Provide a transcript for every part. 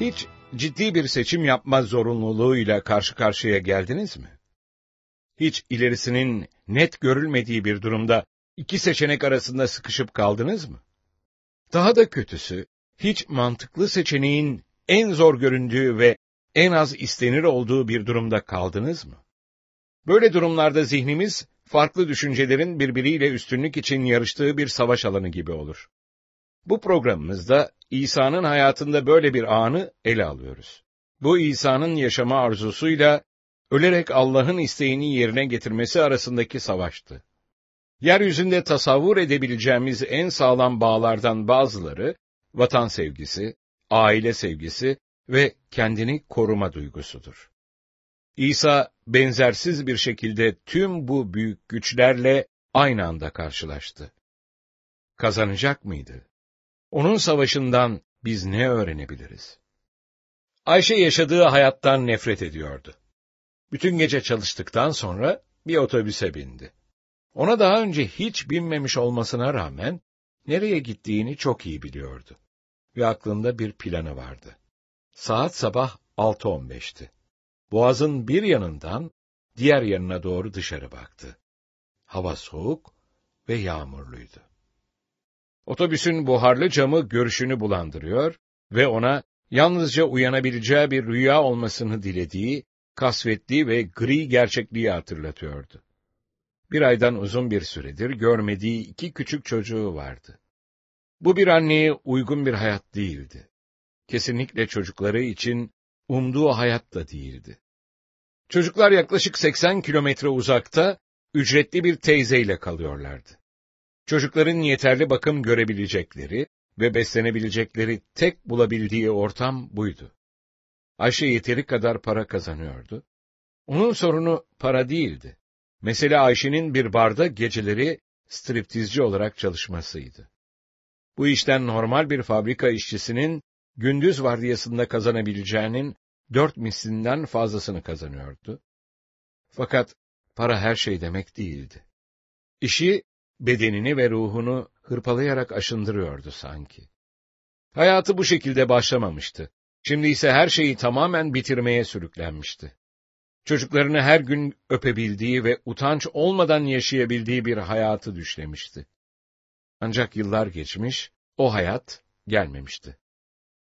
Hiç ciddi bir seçim yapma zorunluluğuyla karşı karşıya geldiniz mi? Hiç ilerisinin net görülmediği bir durumda iki seçenek arasında sıkışıp kaldınız mı? Daha da kötüsü, hiç mantıklı seçeneğin en zor göründüğü ve en az istenir olduğu bir durumda kaldınız mı? Böyle durumlarda zihnimiz, farklı düşüncelerin birbiriyle üstünlük için yarıştığı bir savaş alanı gibi olur. Bu programımızda İsa'nın hayatında böyle bir anı ele alıyoruz. Bu İsa'nın yaşama arzusuyla ölerek Allah'ın isteğini yerine getirmesi arasındaki savaştı. Yeryüzünde tasavvur edebileceğimiz en sağlam bağlardan bazıları, vatan sevgisi, aile sevgisi ve kendini koruma duygusudur. İsa benzersiz bir şekilde tüm bu büyük güçlerle aynı anda karşılaştı. Kazanacak mıydı? Onun savaşından biz ne öğrenebiliriz? Ayşe yaşadığı hayattan nefret ediyordu. Bütün gece çalıştıktan sonra bir otobüse bindi. Ona daha önce hiç binmemiş olmasına rağmen nereye gittiğini çok iyi biliyordu. Ve aklında bir planı vardı. Saat sabah 6.15'ti. Boğazın bir yanından diğer yanına doğru dışarı baktı. Hava soğuk ve yağmurluydu. Otobüsün buharlı camı görüşünü bulandırıyor ve ona yalnızca uyanabileceği bir rüya olmasını dilediği, kasvetli ve gri gerçekliği hatırlatıyordu. Bir aydan uzun bir süredir görmediği iki küçük çocuğu vardı. Bu bir anneye uygun bir hayat değildi. Kesinlikle çocukları için umduğu hayat da değildi. Çocuklar yaklaşık 80 kilometre uzakta, ücretli bir teyzeyle kalıyorlardı. Çocukların yeterli bakım görebilecekleri ve beslenebilecekleri tek bulabildiği ortam buydu. Ayşe yeteri kadar para kazanıyordu. Onun sorunu para değildi. Mesele Ayşe'nin bir barda geceleri striptizci olarak çalışmasıydı. Bu işten normal bir fabrika işçisinin gündüz vardiyasında kazanabileceğinin dört mislinden fazlasını kazanıyordu. Fakat para her şey demek değildi. İşi, bedenini ve ruhunu hırpalayarak aşındırıyordu sanki. Hayatı bu şekilde başlamamıştı. Şimdi ise her şeyi tamamen bitirmeye sürüklenmişti. Çocuklarını her gün öpebildiği ve utanç olmadan yaşayabildiği bir hayatı düşlemişti. Ancak yıllar geçmiş, o hayat gelmemişti.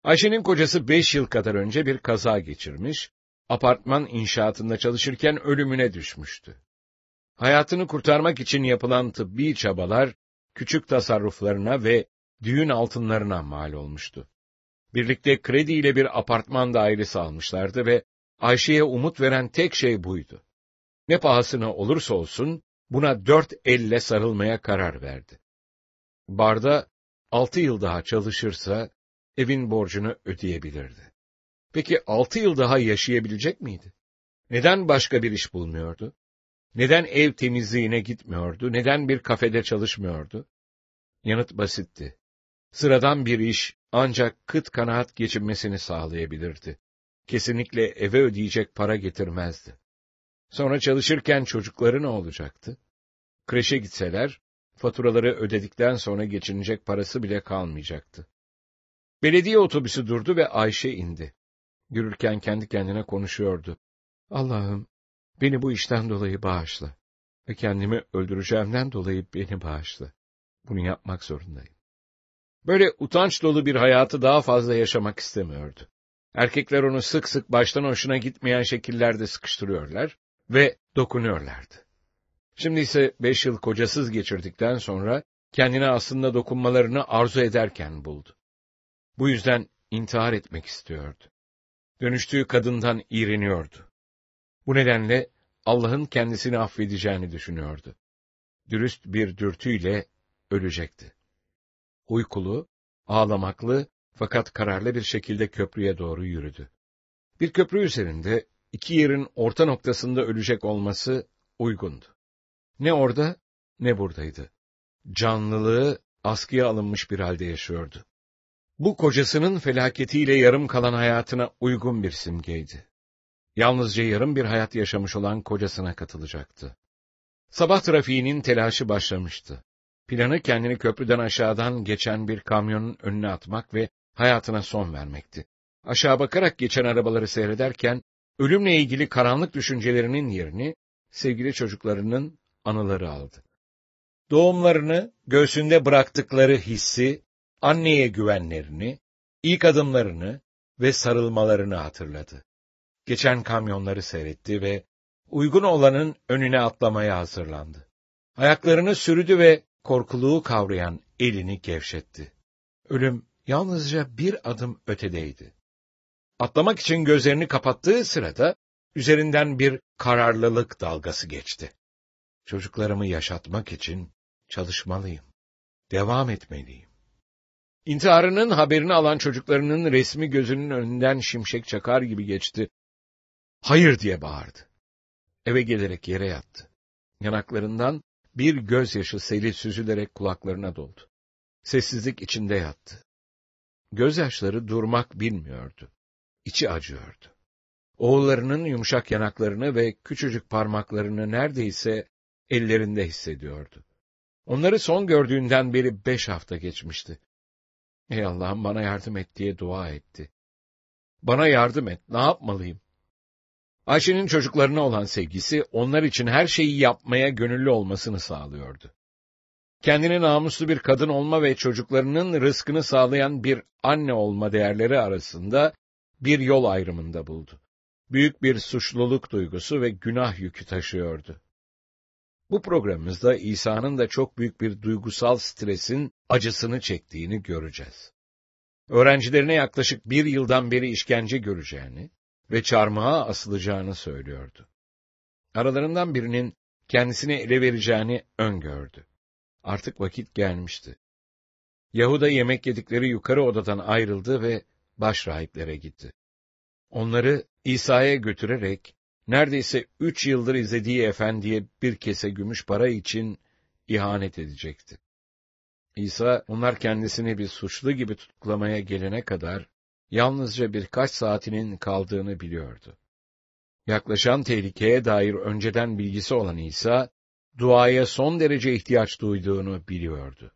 Ayşe'nin kocası beş yıl kadar önce bir kaza geçirmiş, apartman inşaatında çalışırken ölümüne düşmüştü. Hayatını kurtarmak için yapılan tıbbi çabalar, küçük tasarruflarına ve düğün altınlarına mal olmuştu. Birlikte krediyle bir apartman dairesi almışlardı ve Ayşe'ye umut veren tek şey buydu. Ne pahasına olursa olsun, buna dört elle sarılmaya karar verdi. Barda altı yıl daha çalışırsa, evin borcunu ödeyebilirdi. Peki altı yıl daha yaşayabilecek miydi? Neden başka bir iş bulmuyordu? Neden ev temizliğine gitmiyordu? Neden bir kafede çalışmıyordu? Yanıt basitti. Sıradan bir iş ancak kıt kanaat geçinmesini sağlayabilirdi. Kesinlikle eve ödeyecek para getirmezdi. Sonra çalışırken çocukları ne olacaktı? Kreşe gitseler, faturaları ödedikten sonra geçinecek parası bile kalmayacaktı. Belediye otobüsü durdu ve Ayşe indi. Yürürken kendi kendine konuşuyordu. Allah'ım, beni bu işten dolayı bağışla ve kendimi öldüreceğimden dolayı beni bağışla. Bunu yapmak zorundayım. Böyle utanç dolu bir hayatı daha fazla yaşamak istemiyordu. Erkekler onu sık sık baştan hoşuna gitmeyen şekillerde sıkıştırıyorlar ve dokunuyorlardı. Şimdi ise beş yıl kocasız geçirdikten sonra kendine aslında dokunmalarını arzu ederken buldu. Bu yüzden intihar etmek istiyordu. Dönüştüğü kadından iğreniyordu. Bu nedenle Allah'ın kendisini affedeceğini düşünüyordu. Dürüst bir dürtüyle ölecekti. Uykulu, ağlamaklı fakat kararlı bir şekilde köprüye doğru yürüdü. Bir köprü üzerinde iki yerin orta noktasında ölecek olması uygundu. Ne orada ne buradaydı. Canlılığı askıya alınmış bir halde yaşıyordu. Bu kocasının felaketiyle yarım kalan hayatına uygun bir simgeydi. Yalnızca yarım bir hayat yaşamış olan kocasına katılacaktı. Sabah trafiğinin telaşı başlamıştı. Planı kendini köprüden aşağıdan geçen bir kamyonun önüne atmak ve hayatına son vermekti. Aşağı bakarak geçen arabaları seyrederken, ölümle ilgili karanlık düşüncelerinin yerini, sevgili çocuklarının anıları aldı. Doğumlarını, göğsünde bıraktıkları hissi, anneye güvenlerini, ilk adımlarını ve sarılmalarını hatırladı. Geçen kamyonları seyretti ve uygun olanın önüne atlamaya hazırlandı. Ayaklarını sürüdü ve korkuluğu kavrayan elini gevşetti. Ölüm yalnızca bir adım ötedeydi. Atlamak için gözlerini kapattığı sırada üzerinden bir kararlılık dalgası geçti. Çocuklarımı yaşatmak için çalışmalıyım. Devam etmeliyim. İntiharının haberini alan çocuklarının resmi gözünün önünden şimşek çakar gibi geçti. Hayır diye bağırdı. Eve gelerek yere yattı. Yanaklarından bir gözyaşı seli süzülerek kulaklarına doldu. Sessizlik içinde yattı. Gözyaşları durmak bilmiyordu. İçi acıyordu. Oğullarının yumuşak yanaklarını ve küçücük parmaklarını neredeyse ellerinde hissediyordu. Onları son gördüğünden beri beş hafta geçmişti. Ey Allah'ım bana yardım et diye dua etti. Bana yardım et, ne yapmalıyım? Ayşe'nin çocuklarına olan sevgisi, onlar için her şeyi yapmaya gönüllü olmasını sağlıyordu. Kendini namuslu bir kadın olma ve çocuklarının rızkını sağlayan bir anne olma değerleri arasında bir yol ayrımında buldu. Büyük bir suçluluk duygusu ve günah yükü taşıyordu. Bu programımızda İsa'nın da çok büyük bir duygusal stresin acısını çektiğini göreceğiz. Öğrencilerine yaklaşık bir yıldan beri işkence göreceğini ve çarmıha asılacağını söylüyordu. Aralarından birinin kendisini ele vereceğini öngördü. Artık vakit gelmişti. Yahuda yemek yedikleri yukarı odadan ayrıldı ve başrahiplere gitti. Onları İsa'ya götürerek neredeyse üç yıldır izlediği efendiye bir kese gümüş para için ihanet edecekti. İsa, onlar kendisini bir suçlu gibi tutuklamaya gelene kadar, yalnızca birkaç saatinin kaldığını biliyordu. Yaklaşan tehlikeye dair önceden bilgisi olan İsa, duaya son derece ihtiyaç duyduğunu biliyordu.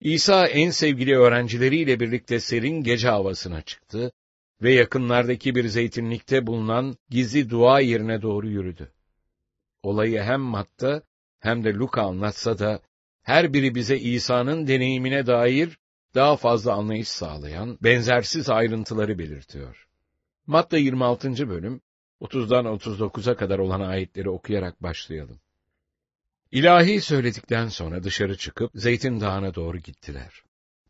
İsa en sevgili öğrencileriyle birlikte serin gece havasına çıktı ve yakınlardaki bir zeytinlikte bulunan gizli dua yerine doğru yürüdü. Olayı hem Matta hem de Luka anlatsa da her biri bize İsa'nın deneyimine dair daha fazla anlayış sağlayan benzersiz ayrıntıları belirtiyor. Matta 26. bölüm 30'dan 39'a kadar olan ayetleri okuyarak başlayalım. İlahi söyledikten sonra dışarı çıkıp Zeytin Dağı'na doğru gittiler.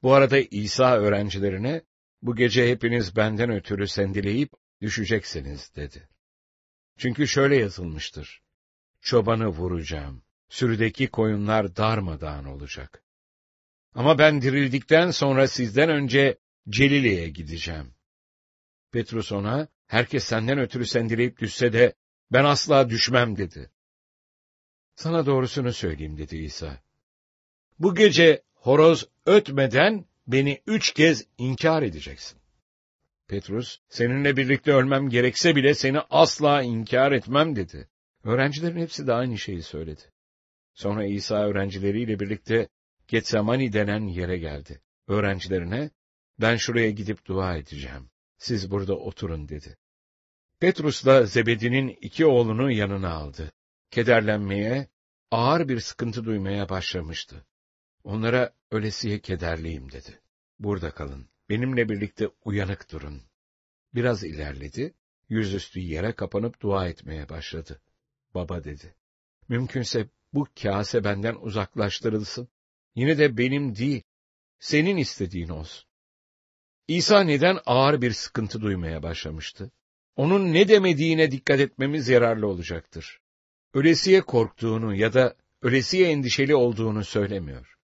Bu arada İsa öğrencilerine bu gece hepiniz benden ötürü sendeleyip düşeceksiniz dedi. Çünkü şöyle yazılmıştır. Çobanı vuracağım. Sürüdeki koyunlar darmadağın olacak. Ama ben dirildikten sonra sizden önce Celile'ye gideceğim. Petrus ona, herkes senden ötürü sendeleyip düşse de ben asla düşmem dedi. Sana doğrusunu söyleyeyim dedi İsa. Bu gece horoz ötmeden beni üç kez inkar edeceksin. Petrus, seninle birlikte ölmem gerekse bile seni asla inkar etmem dedi. Öğrencilerin hepsi de aynı şeyi söyledi. Sonra İsa öğrencileriyle birlikte Getsemani denen yere geldi. Öğrencilerine, ben şuraya gidip dua edeceğim. Siz burada oturun dedi. Petrus'la Zebedi'nin iki oğlunu yanına aldı. Kederlenmeye, ağır bir sıkıntı duymaya başlamıştı. Onlara ölesiye kederliyim dedi. Burada kalın, benimle birlikte uyanık durun. Biraz ilerledi, yüzüstü yere kapanıp dua etmeye başladı. Baba dedi, mümkünse bu kase benden uzaklaştırılsın. Yine de benim değil, senin istediğin olsun. İsa neden ağır bir sıkıntı duymaya başlamıştı? Onun ne demediğine dikkat etmemiz yararlı olacaktır. Ölesiye korktuğunu ya da ölesiye endişeli olduğunu söylemiyor.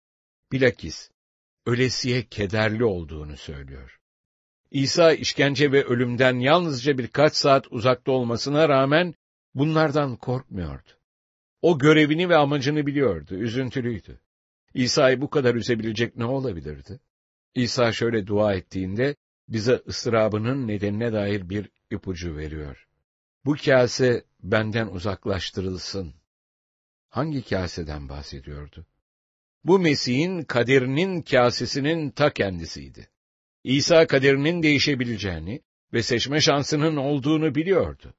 Bilakis, ölesiye kederli olduğunu söylüyor. İsa işkence ve ölümden yalnızca birkaç saat uzakta olmasına rağmen bunlardan korkmuyordu. O görevini ve amacını biliyordu, üzüntülüydü. İsa'yı bu kadar üzebilecek ne olabilirdi? İsa şöyle dua ettiğinde bize ıstırabının nedenine dair bir ipucu veriyor. Bu kase benden uzaklaştırılsın. Hangi kaseden bahsediyordu? Bu Mesih'in kaderinin kasesinin ta kendisiydi. İsa kaderinin değişebileceğini ve seçme şansının olduğunu biliyordu.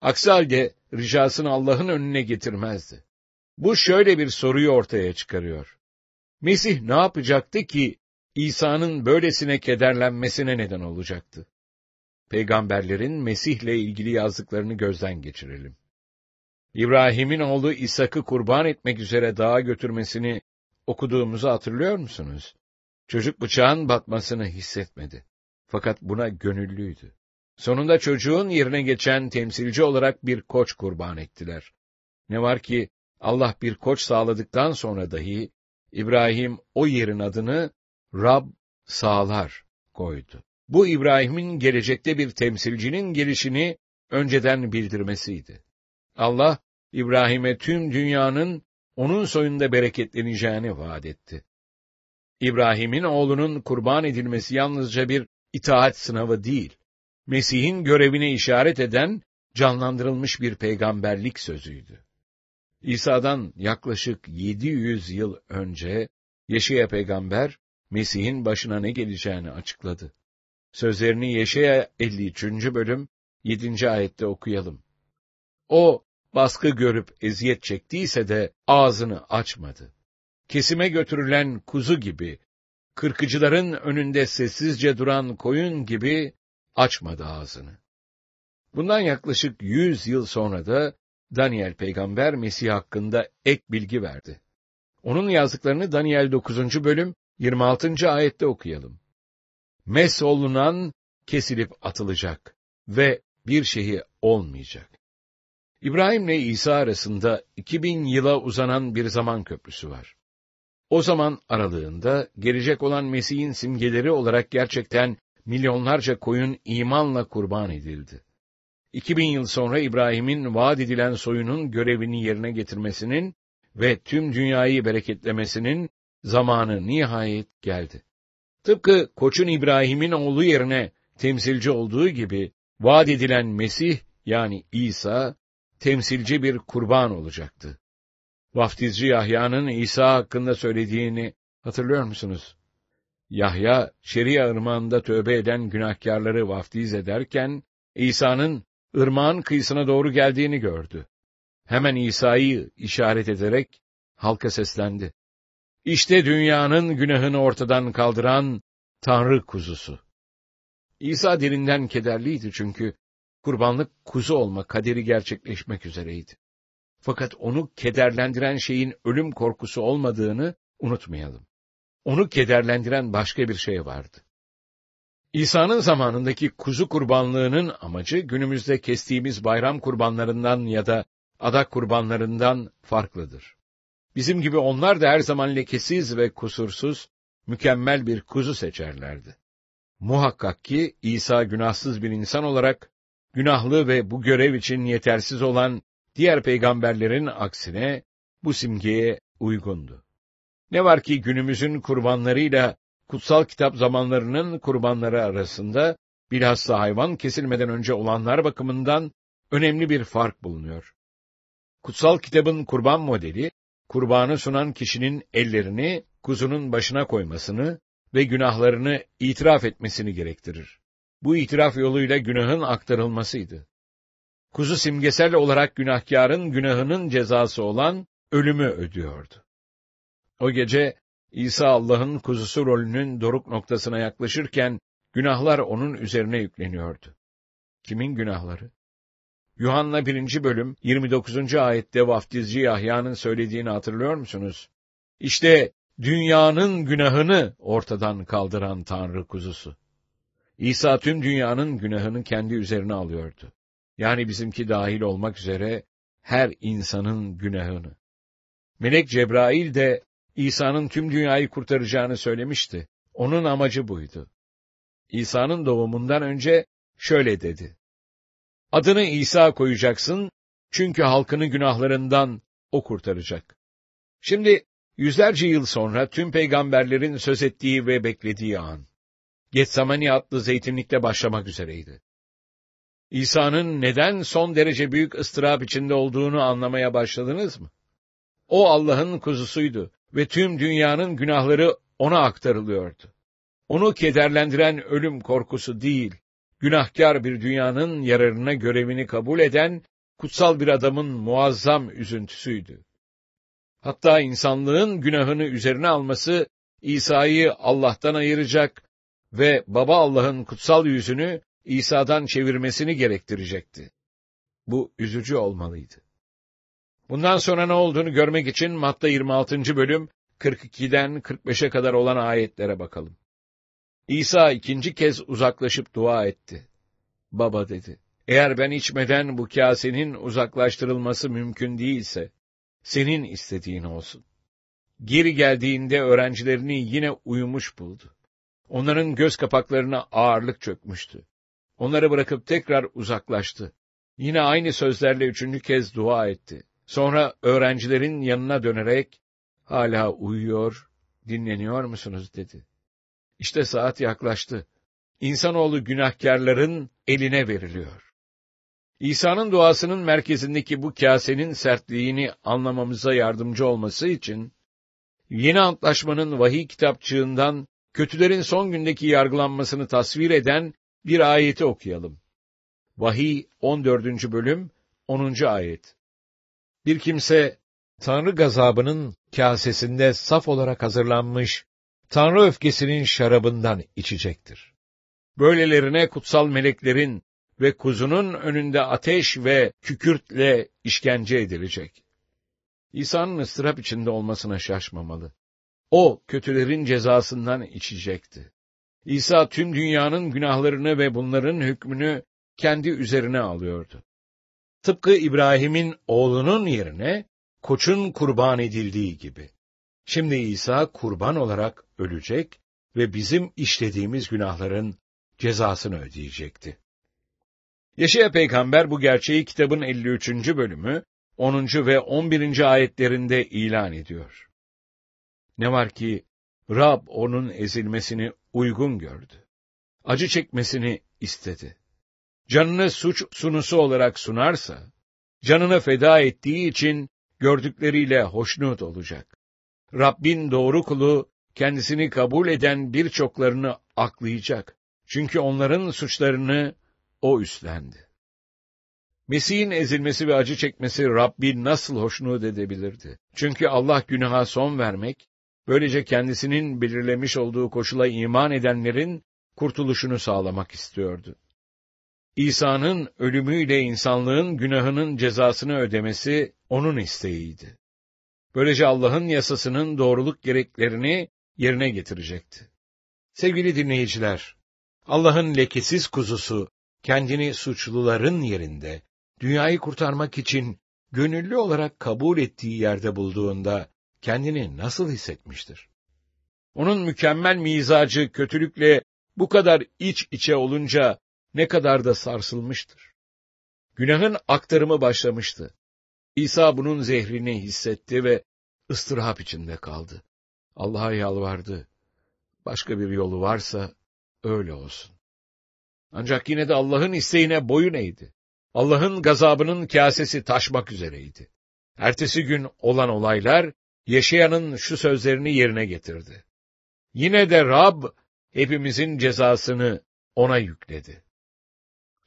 Aksi halde ricasını Allah'ın önüne getirmezdi. Bu şöyle bir soruyu ortaya çıkarıyor. Mesih ne yapacaktı ki İsa'nın böylesine kederlenmesine neden olacaktı? Peygamberlerin Mesih'le ilgili yazdıklarını gözden geçirelim. İbrahim'in oğlu İshak'ı kurban etmek üzere dağa götürmesini okuduğumuzu hatırlıyor musunuz? Çocuk bıçağın batmasını hissetmedi. Fakat buna gönüllüydü. Sonunda çocuğun yerine geçen temsilci olarak bir koç kurban ettiler. Ne var ki Allah bir koç sağladıktan sonra dahi İbrahim o yerin adını Rab sağlar koydu. Bu İbrahim'in gelecekte bir temsilcinin gelişini önceden bildirmesiydi. Allah İbrahim'e tüm dünyanın onun soyunda bereketleneceğini vaat etti. İbrahim'in oğlunun kurban edilmesi yalnızca bir itaat sınavı değil, Mesih'in görevine işaret eden canlandırılmış bir peygamberlik sözüydü. İsa'dan yaklaşık 700 yıl önce Yeşaya peygamber Mesih'in başına ne geleceğini açıkladı. Sözlerini Yeşaya 53. bölüm 7. ayette okuyalım. O baskı görüp eziyet çektiyse de ağzını açmadı. Kesime götürülen kuzu gibi, kırkıcıların önünde sessizce duran koyun gibi açmadı ağzını. Bundan yaklaşık yüz yıl sonra da Daniel peygamber Mesih hakkında ek bilgi verdi. Onun yazdıklarını Daniel 9. bölüm 26. ayette okuyalım. Mes olunan kesilip atılacak ve bir şeyi olmayacak. İbrahim ile İsa arasında 2000 yıla uzanan bir zaman köprüsü var. O zaman aralığında gelecek olan Mesih'in simgeleri olarak gerçekten milyonlarca koyun imanla kurban edildi. 2000 yıl sonra İbrahim'in vaat edilen soyunun görevini yerine getirmesinin ve tüm dünyayı bereketlemesinin zamanı nihayet geldi. Tıpkı koçun İbrahim'in oğlu yerine temsilci olduğu gibi, vaat edilen Mesih, yani İsa, temsilci bir kurban olacaktı. Vaftizci Yahya'nın İsa hakkında söylediğini hatırlıyor musunuz? Yahya, Şeria ırmağında tövbe eden günahkarları vaftiz ederken, İsa'nın ırmağın kıyısına doğru geldiğini gördü. Hemen İsa'yı işaret ederek halka seslendi. İşte dünyanın günahını ortadan kaldıran Tanrı kuzusu. İsa derinden kederliydi çünkü kurbanlık kuzu olma kaderi gerçekleşmek üzereydi. Fakat onu kederlendiren şeyin ölüm korkusu olmadığını unutmayalım. Onu kederlendiren başka bir şey vardı. İsa'nın zamanındaki kuzu kurbanlığının amacı günümüzde kestiğimiz bayram kurbanlarından ya da adak kurbanlarından farklıdır. Bizim gibi onlar da her zaman lekesiz ve kusursuz, mükemmel bir kuzu seçerlerdi. Muhakkak ki İsa günahsız bir insan olarak, günahlı ve bu görev için yetersiz olan diğer peygamberlerin aksine bu simgeye uygundu. Ne var ki günümüzün kurbanlarıyla kutsal kitap zamanlarının kurbanları arasında bilhassa hayvan kesilmeden önce olanlar bakımından önemli bir fark bulunuyor. Kutsal kitabın kurban modeli, kurbanı sunan kişinin ellerini kuzunun başına koymasını ve günahlarını itiraf etmesini gerektirir. Bu itiraf yoluyla günahın aktarılmasıydı. Kuzu simgesel olarak günahkarın günahının cezası olan ölümü ödüyordu. O gece İsa Allah'ın kuzusu rolünün doruk noktasına yaklaşırken günahlar onun üzerine yükleniyordu. Kimin günahları? Yuhanna 1. bölüm 29. ayette vaftizci Yahya'nın söylediğini hatırlıyor musunuz? İşte dünyanın günahını ortadan kaldıran Tanrı kuzusu. İsa tüm dünyanın günahını kendi üzerine alıyordu. Yani bizimki dahil olmak üzere her insanın günahını. Melek Cebrail de İsa'nın tüm dünyayı kurtaracağını söylemişti. Onun amacı buydu. İsa'nın doğumundan önce şöyle dedi. Adını İsa koyacaksın çünkü halkını günahlarından o kurtaracak. Şimdi yüzlerce yıl sonra tüm peygamberlerin söz ettiği ve beklediği an. Getsemani adlı zeytinlikte başlamak üzereydi. İsa'nın neden son derece büyük ıstırap içinde olduğunu anlamaya başladınız mı? O Allah'ın kuzusuydu ve tüm dünyanın günahları ona aktarılıyordu. Onu kederlendiren ölüm korkusu değil, günahkar bir dünyanın yararına görevini kabul eden kutsal bir adamın muazzam üzüntüsüydü. Hatta insanlığın günahını üzerine alması İsa'yı Allah'tan ayıracak ve Baba Allah'ın kutsal yüzünü İsa'dan çevirmesini gerektirecekti. Bu üzücü olmalıydı. Bundan sonra ne olduğunu görmek için Matta 26. bölüm 42'den 45'e kadar olan ayetlere bakalım. İsa ikinci kez uzaklaşıp dua etti. Baba dedi, eğer ben içmeden bu kasenin uzaklaştırılması mümkün değilse, senin istediğin olsun. Geri geldiğinde öğrencilerini yine uyumuş buldu. Onların göz kapaklarına ağırlık çökmüştü. Onları bırakıp tekrar uzaklaştı. Yine aynı sözlerle üçüncü kez dua etti. Sonra öğrencilerin yanına dönerek, hala uyuyor, dinleniyor musunuz dedi. İşte saat yaklaştı. İnsanoğlu günahkarların eline veriliyor. İsa'nın duasının merkezindeki bu kasenin sertliğini anlamamıza yardımcı olması için, Yeni Antlaşmanın vahiy kitapçığından kötülerin son gündeki yargılanmasını tasvir eden bir ayeti okuyalım. Vahiy 14. bölüm 10. ayet. Bir kimse Tanrı gazabının kasesinde saf olarak hazırlanmış Tanrı öfkesinin şarabından içecektir. Böylelerine kutsal meleklerin ve kuzunun önünde ateş ve kükürtle işkence edilecek. İsa'nın ıstırap içinde olmasına şaşmamalı. O, kötülerin cezasından içecekti. İsa tüm dünyanın günahlarını ve bunların hükmünü kendi üzerine alıyordu. Tıpkı İbrahim'in oğlunun yerine koçun kurban edildiği gibi. Şimdi İsa kurban olarak ölecek ve bizim işlediğimiz günahların cezasını ödeyecekti. Yaşaya peygamber bu gerçeği kitabın 53. bölümü 10. ve 11. ayetlerinde ilan ediyor. Ne var ki Rab onun ezilmesini uygun gördü. Acı çekmesini istedi. Canını suç sunusu olarak sunarsa, canını feda ettiği için gördükleriyle hoşnut olacak. Rabbin doğru kulu, kendisini kabul eden birçoklarını aklayacak. Çünkü onların suçlarını o üstlendi. Mesih'in ezilmesi ve acı çekmesi Rabbi nasıl hoşnut edebilirdi? Çünkü Allah günaha son vermek, böylece kendisinin belirlemiş olduğu koşula iman edenlerin kurtuluşunu sağlamak istiyordu. İsa'nın ölümüyle insanlığın günahının cezasını ödemesi onun isteğiydi. Böylece Allah'ın yasasının doğruluk gereklerini yerine getirecekti. Sevgili dinleyiciler, Allah'ın lekesiz kuzusu kendini suçluların yerinde dünyayı kurtarmak için gönüllü olarak kabul ettiği yerde bulduğunda kendini nasıl hissetmiştir? Onun mükemmel mizacı kötülükle bu kadar iç içe olunca ne kadar da sarsılmıştır. Günahın aktarımı başlamıştı. İsa bunun zehrini hissetti ve ıstırap içinde kaldı. Allah'a yalvardı. Başka bir yolu varsa öyle olsun. Ancak yine de Allah'ın isteğine boyun eğdi. Allah'ın gazabının kasesi taşmak üzereydi. Ertesi gün olan olaylar, yaşayanın şu sözlerini yerine getirdi. Yine de Rab, hepimizin cezasını ona yükledi.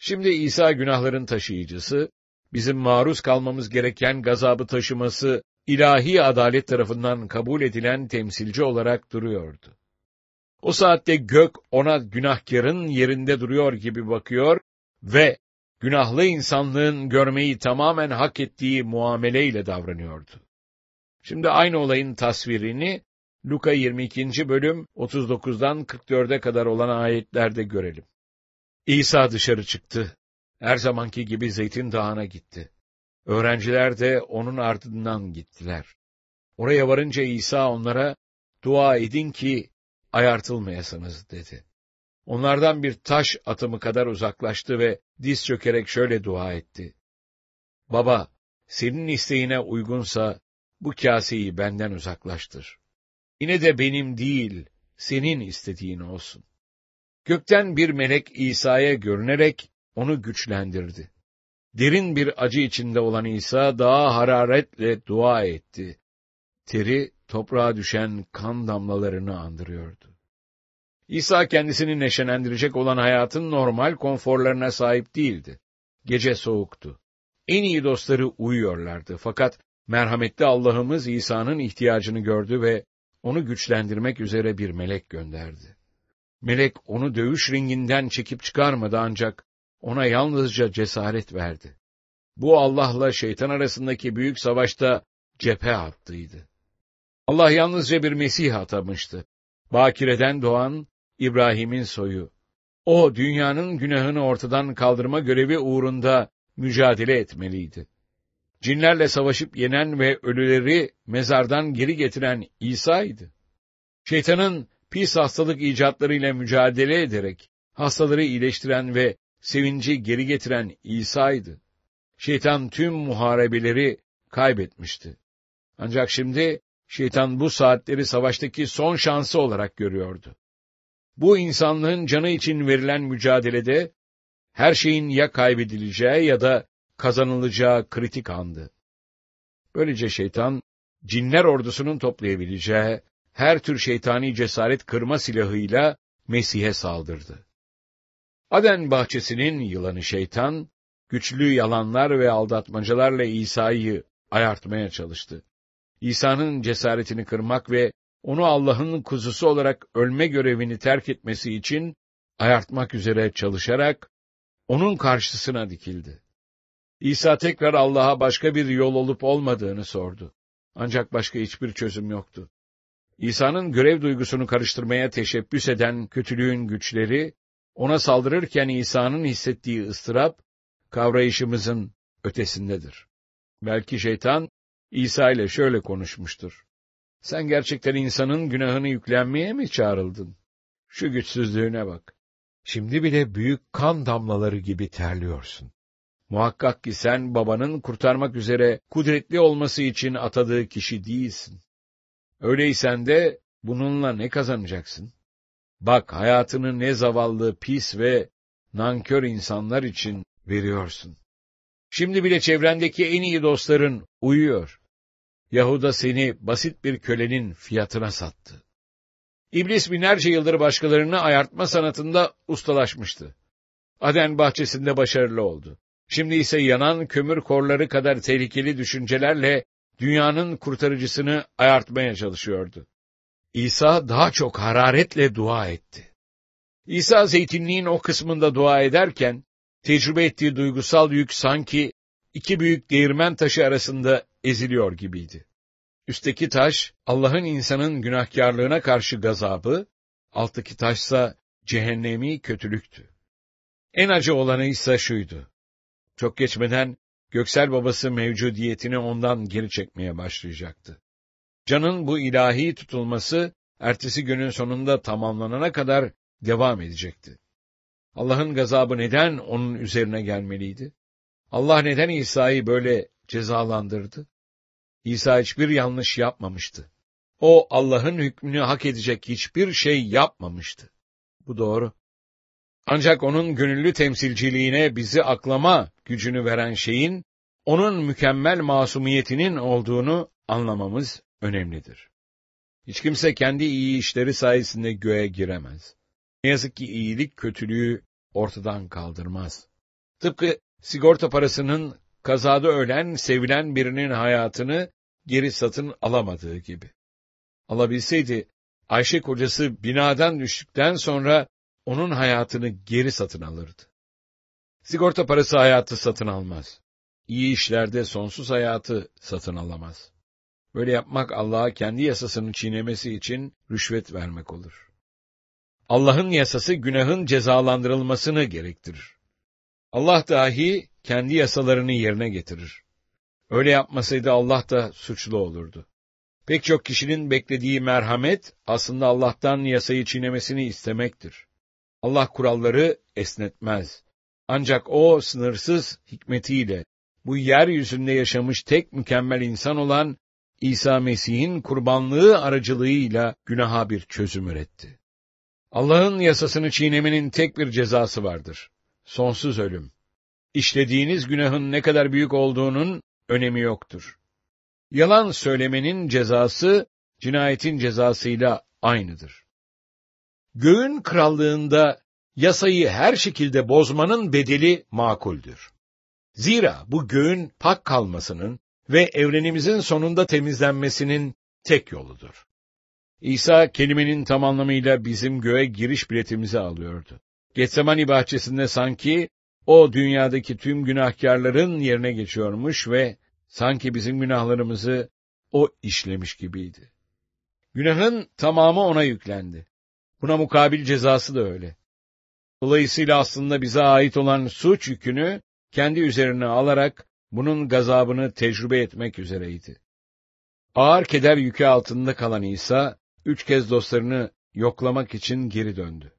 Şimdi İsa günahların taşıyıcısı, bizim maruz kalmamız gereken gazabı taşıması, ilahi adalet tarafından kabul edilen temsilci olarak duruyordu. O saatte gök ona günahkarın yerinde duruyor gibi bakıyor ve günahlı insanlığın görmeyi tamamen hak ettiği muameleyle davranıyordu. Şimdi aynı olayın tasvirini Luka 22. bölüm 39'dan 44'e kadar olan ayetlerde görelim. İsa dışarı çıktı. Her zamanki gibi Zeytin Dağı'na gitti. Öğrenciler de onun ardından gittiler. Oraya varınca İsa onlara, dua edin ki ayartılmayasınız dedi. Onlardan bir taş atımı kadar uzaklaştı ve diz çökerek şöyle dua etti. Baba, senin isteğine uygunsa bu kaseyi benden uzaklaştır. Yine de benim değil, senin istediğin olsun. Gökten bir melek İsa'ya görünerek onu güçlendirdi. Derin bir acı içinde olan İsa daha hararetle dua etti. Teri toprağa düşen kan damlalarını andırıyordu. İsa kendisini neşelendirecek olan hayatın normal konforlarına sahip değildi. Gece soğuktu. En iyi dostları uyuyorlardı fakat merhametli Allah'ımız İsa'nın ihtiyacını gördü ve onu güçlendirmek üzere bir melek gönderdi. Melek onu dövüş ringinden çekip çıkarmadı ancak ona yalnızca cesaret verdi. Bu Allah'la şeytan arasındaki büyük savaşta cephe attıydı. Allah yalnızca bir Mesih atamıştı. Bakireden doğan İbrahim'in soyu. O dünyanın günahını ortadan kaldırma görevi uğrunda mücadele etmeliydi. Cinlerle savaşıp yenen ve ölüleri mezardan geri getiren İsa'ydı. Şeytanın pis hastalık icatlarıyla mücadele ederek hastaları iyileştiren ve sevinci geri getiren İsa'ydı. Şeytan tüm muharebeleri kaybetmişti. Ancak şimdi şeytan bu saatleri savaştaki son şansı olarak görüyordu. Bu insanlığın canı için verilen mücadelede her şeyin ya kaybedileceği ya da kazanılacağı kritik andı. Böylece şeytan, cinler ordusunun toplayabileceği her tür şeytani cesaret kırma silahıyla Mesih'e saldırdı. Aden bahçesinin yılanı şeytan, güçlü yalanlar ve aldatmacalarla İsa'yı ayartmaya çalıştı. İsa'nın cesaretini kırmak ve onu Allah'ın kuzusu olarak ölme görevini terk etmesi için ayartmak üzere çalışarak onun karşısına dikildi. İsa tekrar Allah'a başka bir yol olup olmadığını sordu. Ancak başka hiçbir çözüm yoktu. İsa'nın görev duygusunu karıştırmaya teşebbüs eden kötülüğün güçleri, ona saldırırken İsa'nın hissettiği ıstırap, kavrayışımızın ötesindedir. Belki şeytan, İsa ile şöyle konuşmuştur. Sen gerçekten insanın günahını yüklenmeye mi çağrıldın? Şu güçsüzlüğüne bak. Şimdi bile büyük kan damlaları gibi terliyorsun. Muhakkak ki sen babanın kurtarmak üzere kudretli olması için atadığı kişi değilsin. Öyleysen de bununla ne kazanacaksın? Bak hayatını ne zavallı, pis ve nankör insanlar için veriyorsun. Şimdi bile çevrendeki en iyi dostların uyuyor. Yahuda seni basit bir kölenin fiyatına sattı. İblis binlerce yıldır başkalarını ayartma sanatında ustalaşmıştı. Aden bahçesinde başarılı oldu. Şimdi ise yanan kömür korları kadar tehlikeli düşüncelerle dünyanın kurtarıcısını ayartmaya çalışıyordu. İsa daha çok hararetle dua etti. İsa zeytinliğin o kısmında dua ederken, tecrübe ettiği duygusal yük sanki iki büyük değirmen taşı arasında eziliyor gibiydi. Üstteki taş, Allah'ın insanın günahkarlığına karşı gazabı, alttaki taşsa cehennemi kötülüktü. En acı olanı ise şuydu. Çok geçmeden göksel babası mevcudiyetini ondan geri çekmeye başlayacaktı. Canın bu ilahi tutulması, ertesi günün sonunda tamamlanana kadar devam edecekti. Allah'ın gazabı neden onun üzerine gelmeliydi? Allah neden İsa'yı böyle cezalandırdı? İsa hiçbir yanlış yapmamıştı. O Allah'ın hükmünü hak edecek hiçbir şey yapmamıştı. Bu doğru. Ancak onun gönüllü temsilciliğine bizi aklama gücünü veren şeyin, onun mükemmel masumiyetinin olduğunu anlamamız önemlidir. Hiç kimse kendi iyi işleri sayesinde göğe giremez. Ne yazık ki iyilik kötülüğü ortadan kaldırmaz. Tıpkı sigorta parasının kazada ölen, sevilen birinin hayatını geri satın alamadığı gibi. Alabilseydi, Ayşe kocası binadan düştükten sonra onun hayatını geri satın alırdı. Sigorta parası hayatı satın almaz. İyi işlerde sonsuz hayatı satın alamaz. Böyle yapmak Allah'a kendi yasasını çiğnemesi için rüşvet vermek olur. Allah'ın yasası günahın cezalandırılmasını gerektirir. Allah dahi kendi yasalarını yerine getirir. Öyle yapmasaydı Allah da suçlu olurdu. Pek çok kişinin beklediği merhamet aslında Allah'tan yasayı çiğnemesini istemektir. Allah kuralları esnetmez. Ancak o sınırsız hikmetiyle bu yeryüzünde yaşamış tek mükemmel insan olan İsa Mesih'in kurbanlığı aracılığıyla günaha bir çözüm üretti. Allah'ın yasasını çiğnemenin tek bir cezası vardır. Sonsuz ölüm. İşlediğiniz günahın ne kadar büyük olduğunun önemi yoktur. Yalan söylemenin cezası, cinayetin cezasıyla aynıdır. Göğün krallığında yasayı her şekilde bozmanın bedeli makuldür. Zira bu göğün pak kalmasının ve evrenimizin sonunda temizlenmesinin tek yoludur. İsa kelimenin tam anlamıyla bizim göğe giriş biletimizi alıyordu. Getsemani bahçesinde sanki o dünyadaki tüm günahkarların yerine geçiyormuş ve sanki bizim günahlarımızı o işlemiş gibiydi. Günahın tamamı ona yüklendi. Buna mukabil cezası da öyle. Dolayısıyla aslında bize ait olan suç yükünü kendi üzerine alarak bunun gazabını tecrübe etmek üzereydi. Ağır keder yükü altında kalan İsa, üç kez dostlarını yoklamak için geri döndü.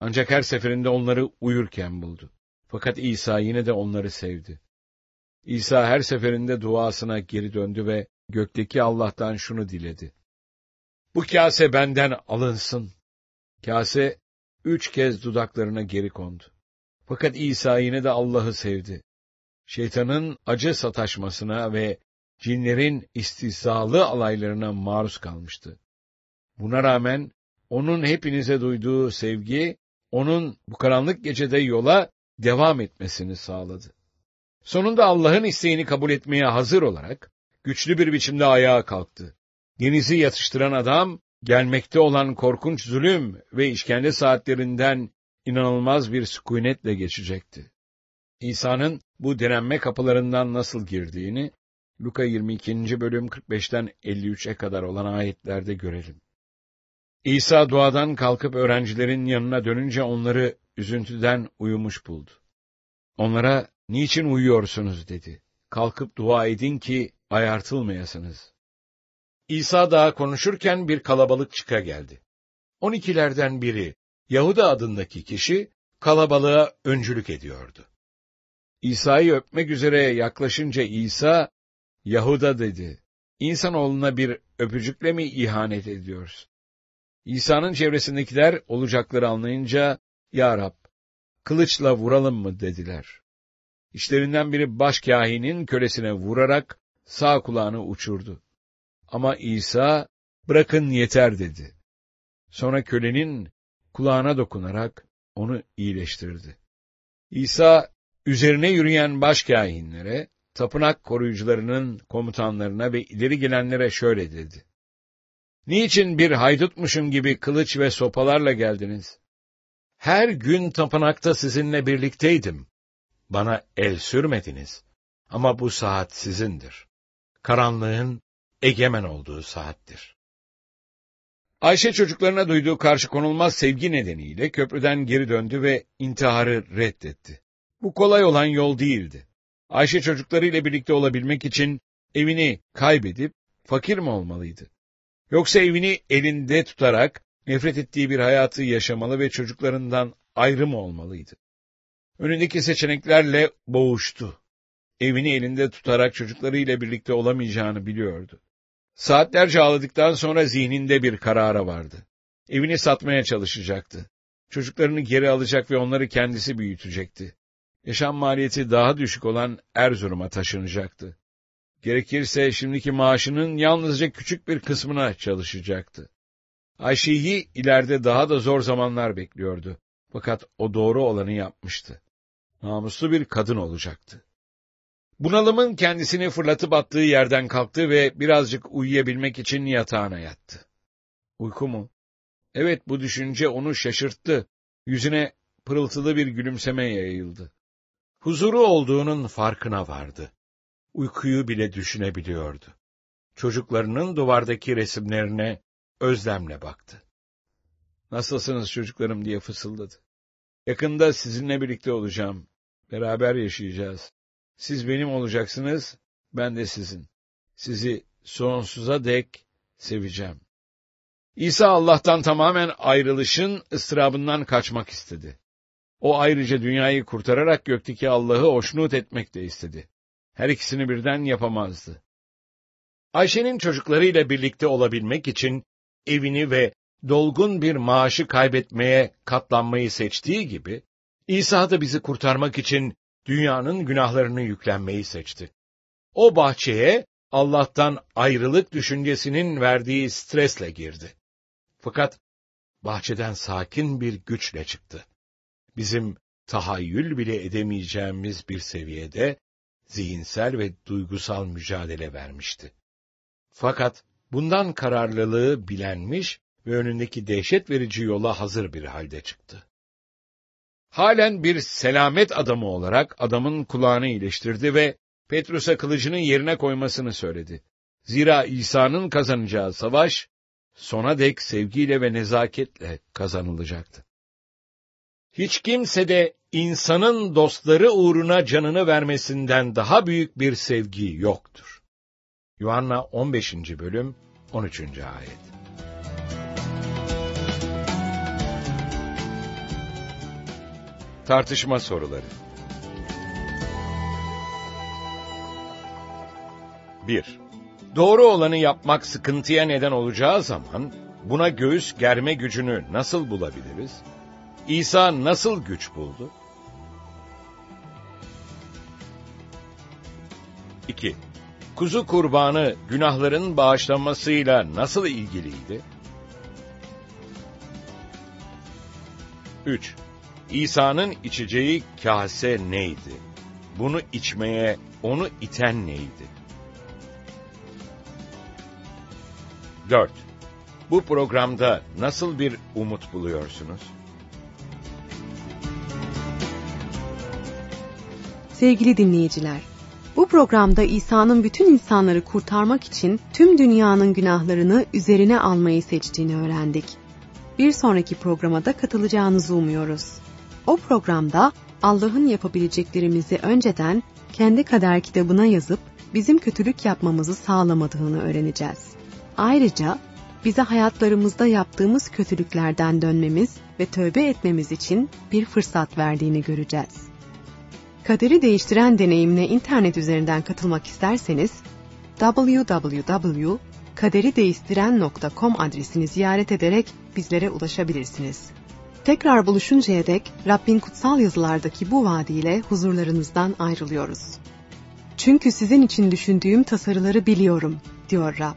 Ancak her seferinde onları uyurken buldu. Fakat İsa yine de onları sevdi. İsa her seferinde duasına geri döndü ve gökteki Allah'tan şunu diledi. Bu kase benden alınsın. Kase üç kez dudaklarına geri kondu. Fakat İsa yine de Allah'ı sevdi. Şeytanın acı sataşmasına ve cinlerin istihzalı alaylarına maruz kalmıştı. Buna rağmen onun hepinize duyduğu sevgi, onun bu karanlık gecede yola devam etmesini sağladı. Sonunda Allah'ın isteğini kabul etmeye hazır olarak, güçlü bir biçimde ayağa kalktı. Denizi yatıştıran adam, gelmekte olan korkunç zulüm ve işkence saatlerinden inanılmaz bir sükunetle geçecekti. İsa'nın bu denenme kapılarından nasıl girdiğini, Luka 22. bölüm 45'ten 53'e kadar olan ayetlerde görelim. İsa duadan kalkıp öğrencilerin yanına dönünce onları üzüntüden uyumuş buldu. Onlara, niçin uyuyorsunuz dedi. Kalkıp dua edin ki ayartılmayasınız. İsa daha konuşurken bir kalabalık çıka geldi. On ikilerden biri, Yahuda adındaki kişi, kalabalığa öncülük ediyordu. İsa'yı öpmek üzere yaklaşınca İsa, Yahuda dedi, İnsanoğluna bir öpücükle mi ihanet ediyorsun? İsa'nın çevresindekiler olacakları anlayınca, Ya Rab, kılıçla vuralım mı dediler. İşlerinden biri başkâhinin kölesine vurarak sağ kulağını uçurdu. Ama İsa, bırakın yeter dedi. Sonra kölenin kulağına dokunarak onu iyileştirdi. İsa, üzerine yürüyen başkâhinlere, tapınak koruyucularının komutanlarına ve ileri gelenlere şöyle dedi. Niçin bir haydutmuşum gibi kılıç ve sopalarla geldiniz? Her gün tapınakta sizinle birlikteydim. Bana el sürmediniz. Ama bu saat sizindir. Karanlığın egemen olduğu saattir. Ayşe çocuklarına duyduğu karşı konulmaz sevgi nedeniyle köprüden geri döndü ve intiharı reddetti. Bu kolay olan yol değildi. Ayşe çocuklarıyla birlikte olabilmek için evini kaybedip fakir mi olmalıydı? Yoksa evini elinde tutarak nefret ettiği bir hayatı yaşamalı ve çocuklarından ayrı mı olmalıydı? Önündeki seçeneklerle boğuştu. Evini elinde tutarak çocuklarıyla birlikte olamayacağını biliyordu. Saatlerce ağladıktan sonra zihninde bir karara vardı. Evini satmaya çalışacaktı. Çocuklarını geri alacak ve onları kendisi büyütecekti. Yaşam maliyeti daha düşük olan Erzurum'a taşınacaktı. Gerekirse şimdiki maaşının yalnızca küçük bir kısmına çalışacaktı. Ayşe'yi ileride daha da zor zamanlar bekliyordu. Fakat o doğru olanı yapmıştı. Namuslu bir kadın olacaktı. Bunalımın kendisini fırlatıp attığı yerden kalktı ve birazcık uyuyabilmek için yatağına yattı. Uyku mu? Evet bu düşünce onu şaşırttı. Yüzüne pırıltılı bir gülümseme yayıldı. Huzuru olduğunun farkına vardı. Uykuyu bile düşünebiliyordu. Çocuklarının duvardaki resimlerine özlemle baktı. Nasılsınız çocuklarım diye fısıldadı. Yakında sizinle birlikte olacağım. Beraber yaşayacağız. Siz benim olacaksınız, ben de sizin. Sizi sonsuza dek seveceğim. İsa Allah'tan tamamen ayrılışın ıstırabından kaçmak istedi. O ayrıca dünyayı kurtararak gökteki Allah'ı hoşnut etmek de istedi. Her ikisini birden yapamazdı. Ayşe'nin çocuklarıyla birlikte olabilmek için evini ve dolgun bir maaşı kaybetmeye katlanmayı seçtiği gibi, İsa da bizi kurtarmak için dünyanın günahlarını yüklenmeyi seçti. O bahçeye Allah'tan ayrılık düşüncesinin verdiği stresle girdi. Fakat bahçeden sakin bir güçle çıktı. Bizim tahayyül bile edemeyeceğimiz bir seviyede zihinsel ve duygusal mücadele vermişti. Fakat bundan kararlılığı bilenmiş ve önündeki dehşet verici yola hazır bir halde çıktı. Halen bir selamet adamı olarak adamın kulağını iyileştirdi ve Petrus'a kılıcını yerine koymasını söyledi. Zira İsa'nın kazanacağı savaş, sona dek sevgiyle ve nezaketle kazanılacaktı. Hiç kimse de insanın dostları uğruna canını vermesinden daha büyük bir sevgi yoktur. Yuhanna 15. bölüm 13. ayet. Tartışma soruları 1. Doğru olanı yapmak sıkıntıya neden olacağı zaman, buna göğüs germe gücünü nasıl bulabiliriz? İsa nasıl güç buldu? 2. Kuzu kurbanı günahların bağışlanmasıyla nasıl ilgiliydi? 3. İsa'nın içeceği kase neydi? Bunu içmeye onu iten neydi? 4. Bu programda nasıl bir umut buluyorsunuz? Sevgili dinleyiciler, bu programda İsa'nın bütün insanları kurtarmak için tüm dünyanın günahlarını üzerine almayı seçtiğini öğrendik. Bir sonraki programa da katılacağınızı umuyoruz. O programda Allah'ın yapabileceklerimizi önceden kendi kader kitabına yazıp bizim kötülük yapmamızı sağlamadığını öğreneceğiz. Ayrıca bize hayatlarımızda yaptığımız kötülüklerden dönmemiz ve tövbe etmemiz için bir fırsat verdiğini göreceğiz. Kaderi değiştiren deneyimine internet üzerinden katılmak isterseniz www.kaderideistiren.com adresini ziyaret ederek bizlere ulaşabilirsiniz. Tekrar buluşuncaya dek Rabbin kutsal yazılardaki bu vaadiyle huzurlarınızdan ayrılıyoruz. Çünkü sizin için düşündüğüm tasarıları biliyorum, diyor Rab.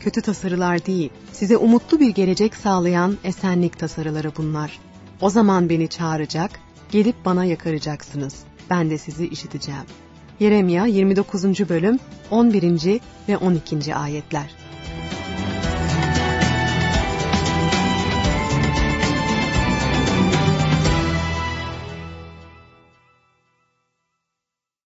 Kötü tasarılar değil, size umutlu bir gelecek sağlayan esenlik tasarıları bunlar. O zaman beni çağıracak, gelip bana yakaracaksınız. Ben de sizi işiteceğim. Yeremya 29. bölüm 11. ve 12. ayetler.